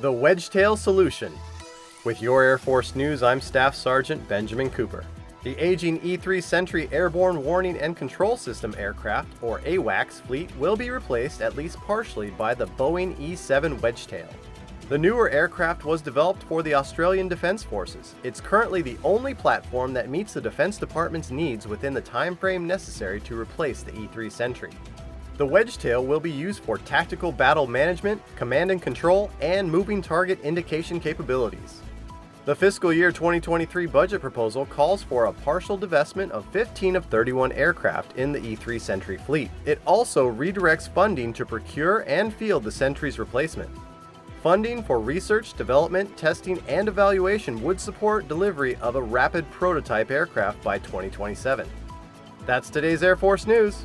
The Wedgetail Solution. With your Air Force News, I'm Staff Sergeant Benjamin Cooper. The aging E-3 Sentry Airborne Warning and Control System aircraft, or AWACS, fleet will be replaced at least partially by the Boeing E-7 Wedgetail. The newer aircraft was developed for the Australian Defence Forces. It's currently the only platform that meets the Defense Department's needs within the time frame necessary to replace the E-3 Sentry. The Wedgetail will be used for tactical battle management, command and control, and moving target indication capabilities. The fiscal year 2023 budget proposal calls for a partial divestment of 15 of 31 aircraft in the E3 Sentry fleet. It also redirects funding to procure and field the Sentry's replacement. Funding for research, development, testing, and evaluation would support delivery of a rapid prototype aircraft by 2027. That's today's Air Force News.